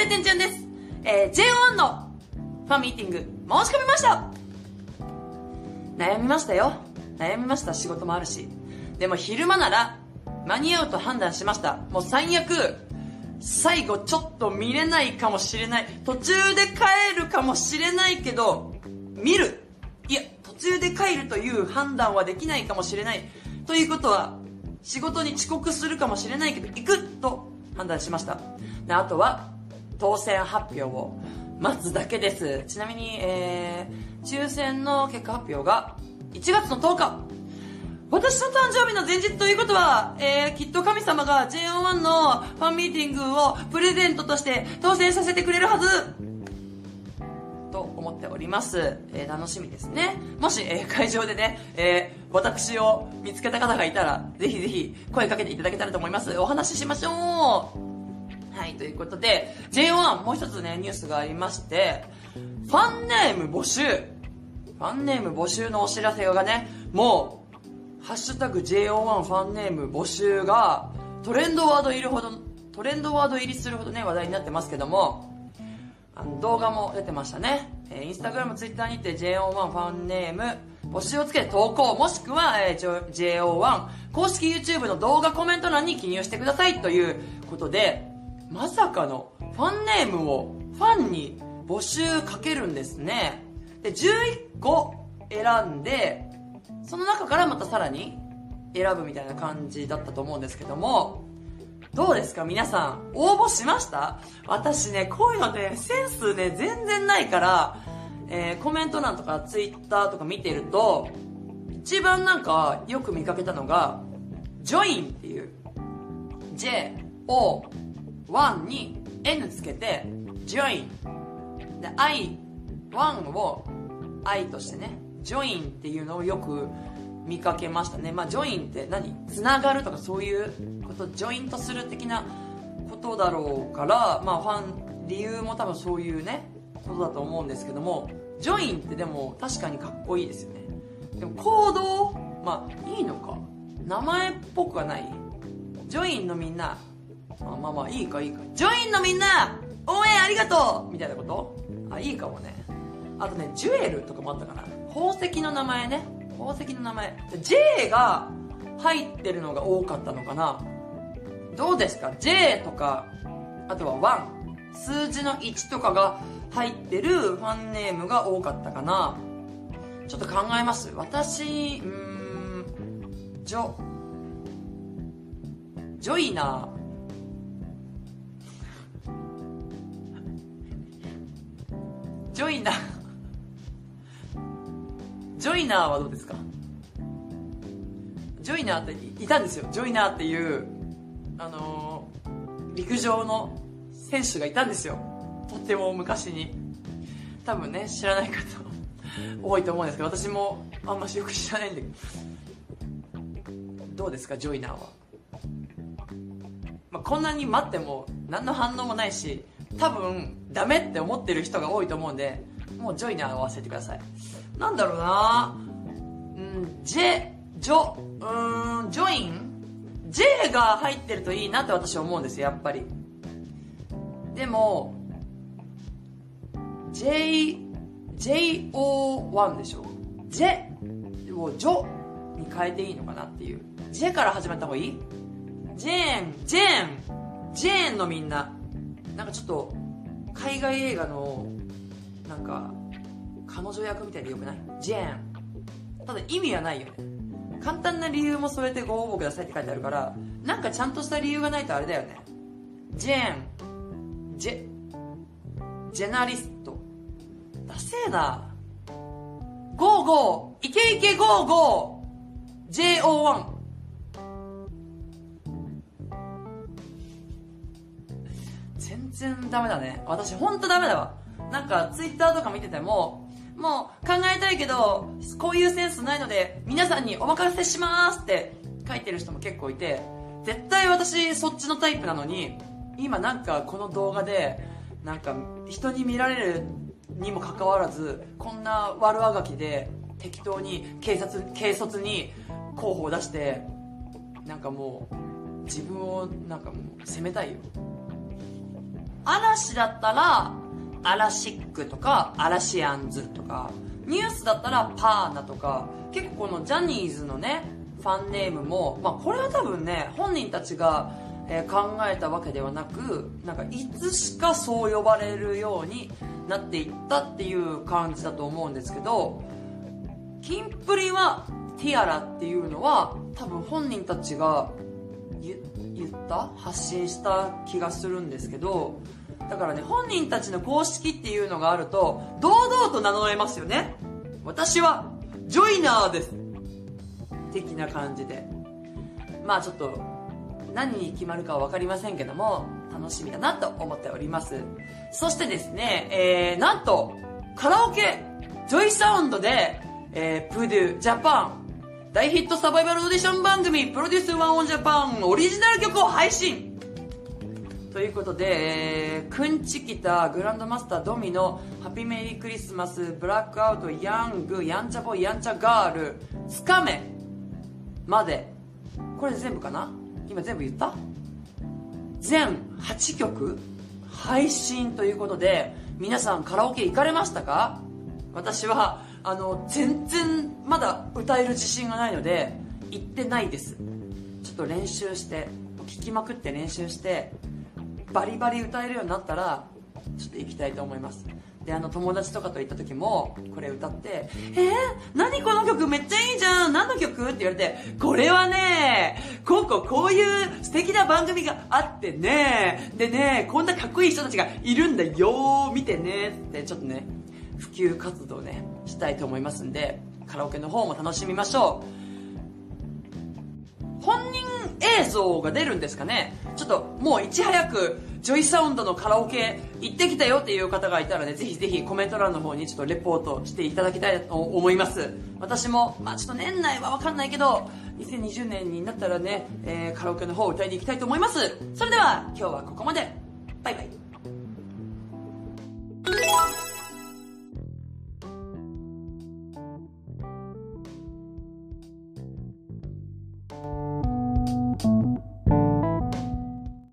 晴天ちゃんです。えー、J1 のファンミーティング申し込みました悩みましたよ。悩みました。仕事もあるし。でも昼間なら間に合うと判断しました。もう最悪、最後ちょっと見れないかもしれない。途中で帰るかもしれないけど、見る。いや、途中で帰るという判断はできないかもしれない。ということは、仕事に遅刻するかもしれないけど、行くと判断しました。であとは、当選発表を待つだけです。ちなみに、えー、抽選の結果発表が1月の10日。私の誕生日の前日ということは、えー、きっと神様が JO1 のファンミーティングをプレゼントとして当選させてくれるはずと思っております。えー楽しみですね。もし、えー会場でね、えー私を見つけた方がいたら、ぜひぜひ声かけていただけたらと思います。お話ししましょうはい、ということで、JO1 もう一つね、ニュースがありまして、ファンネーム募集ファンネーム募集のお知らせがね、もう、ハッシュタグ JO1 ファンネーム募集がトレンドワード入りほど、トレンドワード入りするほどね、話題になってますけども、あの動画も出てましたね。えー、インスタグラム、ツイッターにて JO1 ファンネーム募集をつけて投稿、もしくは、えー、JO1 公式 YouTube の動画コメント欄に記入してくださいということで、まさかのファンネームをファンに募集かけるんですね。で、11個選んで、その中からまたさらに選ぶみたいな感じだったと思うんですけども、どうですか？皆さん、応募しました？私ね、こういうのね、センスね、全然ないから、えーコメント欄とかツイッターとか見てると、一番なんかよく見かけたのが、join っていう、J, O, 1に N つけて、 join。で、I、1を I としてね、 join っていうのをよく見かけましたね。まあ、 join って何？つながるとかそういうこと、ジョイントする的なことだろうから、まあ、ファン、理由も多分そういうね、ことだと思うんですけども、 join ってでも確かにかっこいいですよね。でも行動まあ、いいのか？名前っぽくはないジョインのみんな、あまあまあいいかいいか。ジョインのみんな応援ありがとうみたいなこと？あ、いいかもね。あとね、ジュエルとかもあったかな。宝石の名前ね。宝石の名前。J が入ってるのが多かったのかな。どうですか ?J とか、あとは1。数字の1とかが入ってるファンネームが多かったかな。ちょっと考えます。私、うーん、ジョ、ジョイナー。ジョイナー。ジョイナーはどうですか？ジョイナーっていたんですよ。ジョイナーっていう、あのー陸上の選手がいたんですよ。とっても昔に。多分ね、知らない方多いと思うんですけど、私もあんましよく知らないんだけど。どうですか、ジョイナーは。まあ、こんなに待っても何の反応もないし、多分ダメって思ってる人が多いと思うんで、もうジョイナーを忘れてください。なんだろうなうん、ジェ、ジョ、うん、ジョイン ?J が入ってるといいなって私は思うんですよ、やっぱり。でも、J、JO1 でしょ ?J をジョに変えていいのかなっていう。J から始めた方がいい？ジェーン、ジェーン、ジェーンのみんな。なんかちょっと、海外映画の、なんか、彼女役みたいでよくない？ジェーン。ただ意味はないよね。簡単な理由も添えてご応募くださいって書いてあるから、なんかちゃんとした理由がないとあれだよね。ジェーン、ジェ、ジェナリスト。ダセえな。ゴーゴー、いけいけゴーゴー、JO1。然ダメだね。私ほんとダメだわ。なんかツイッターとか見てても、もう考えたいけど、こういうセンスないので、皆さんにお任せしますって書いてる人も結構いて、絶対私そっちのタイプなのに、今なんかこの動画で、なんか人に見られるにもかかわらず、こんな悪あがきで適当に警察、軽率に候補を出して、なんかもう自分をなんかもう責めたいよ。嵐だったら、アラシックとか、アラシアンズとか、ニュースだったらパーナとか、結構このジャニーズのね、ファンネームも、まあこれは多分ね、本人たちが、えー考えたわけではなく、なんかいつしかそう呼ばれるようになっていったっていう感じだと思うんですけど、キンプリはティアラっていうのは多分本人たちがった発信した気がするんですけどだからね本人たちの公式っていうのがあると堂々と名乗れますよね私はジョイナーです的な感じでまあちょっと何に決まるかは分かりませんけども楽しみだなと思っておりますそしてですね、えー、なんとカラオケジョイサウンドで、えー、プデュジャパン大ヒットサバイバルオーディション番組プロデュースワンオンジャパンオリジナル曲を配信。ということで、えー、くんちきたグランドマスタードミノハピメリークリスマスブラックアウトヤングやんちゃボーイやんちゃガールつかめまで。これ全部かな？今全部言った？全8曲配信ということで皆さんカラオケ行かれましたか？私はあの全然まだ歌える自信がないので行ってないです。ちょっと練習して聴きまくって練習してバリバリ歌えるようになったらちょっと行きたいと思います。であの友達とかと行った時もこれ歌って「えー、何この曲めっちゃいいじゃん。何の曲?」って言われて「これはねこうこうこういう素敵な番組があってね。でねこんなかっこいい人たちがいるんだよ。見てね」ってちょっとね普及活動ねしたいと思いますんでカラオケの方も楽しみましょう。本人映像が出るんですかね？ちょっともういち早くジョイサウンドのカラオケ行ってきたよっていう方がいたらねぜひぜひコメント欄の方にちょっとレポートしていただきたいと思います。私もまあちょっと年内は分かんないけど2020年になったらね、えーカラオケの方を歌いに行きたいと思います。それでは今日はここまで。バイバイ。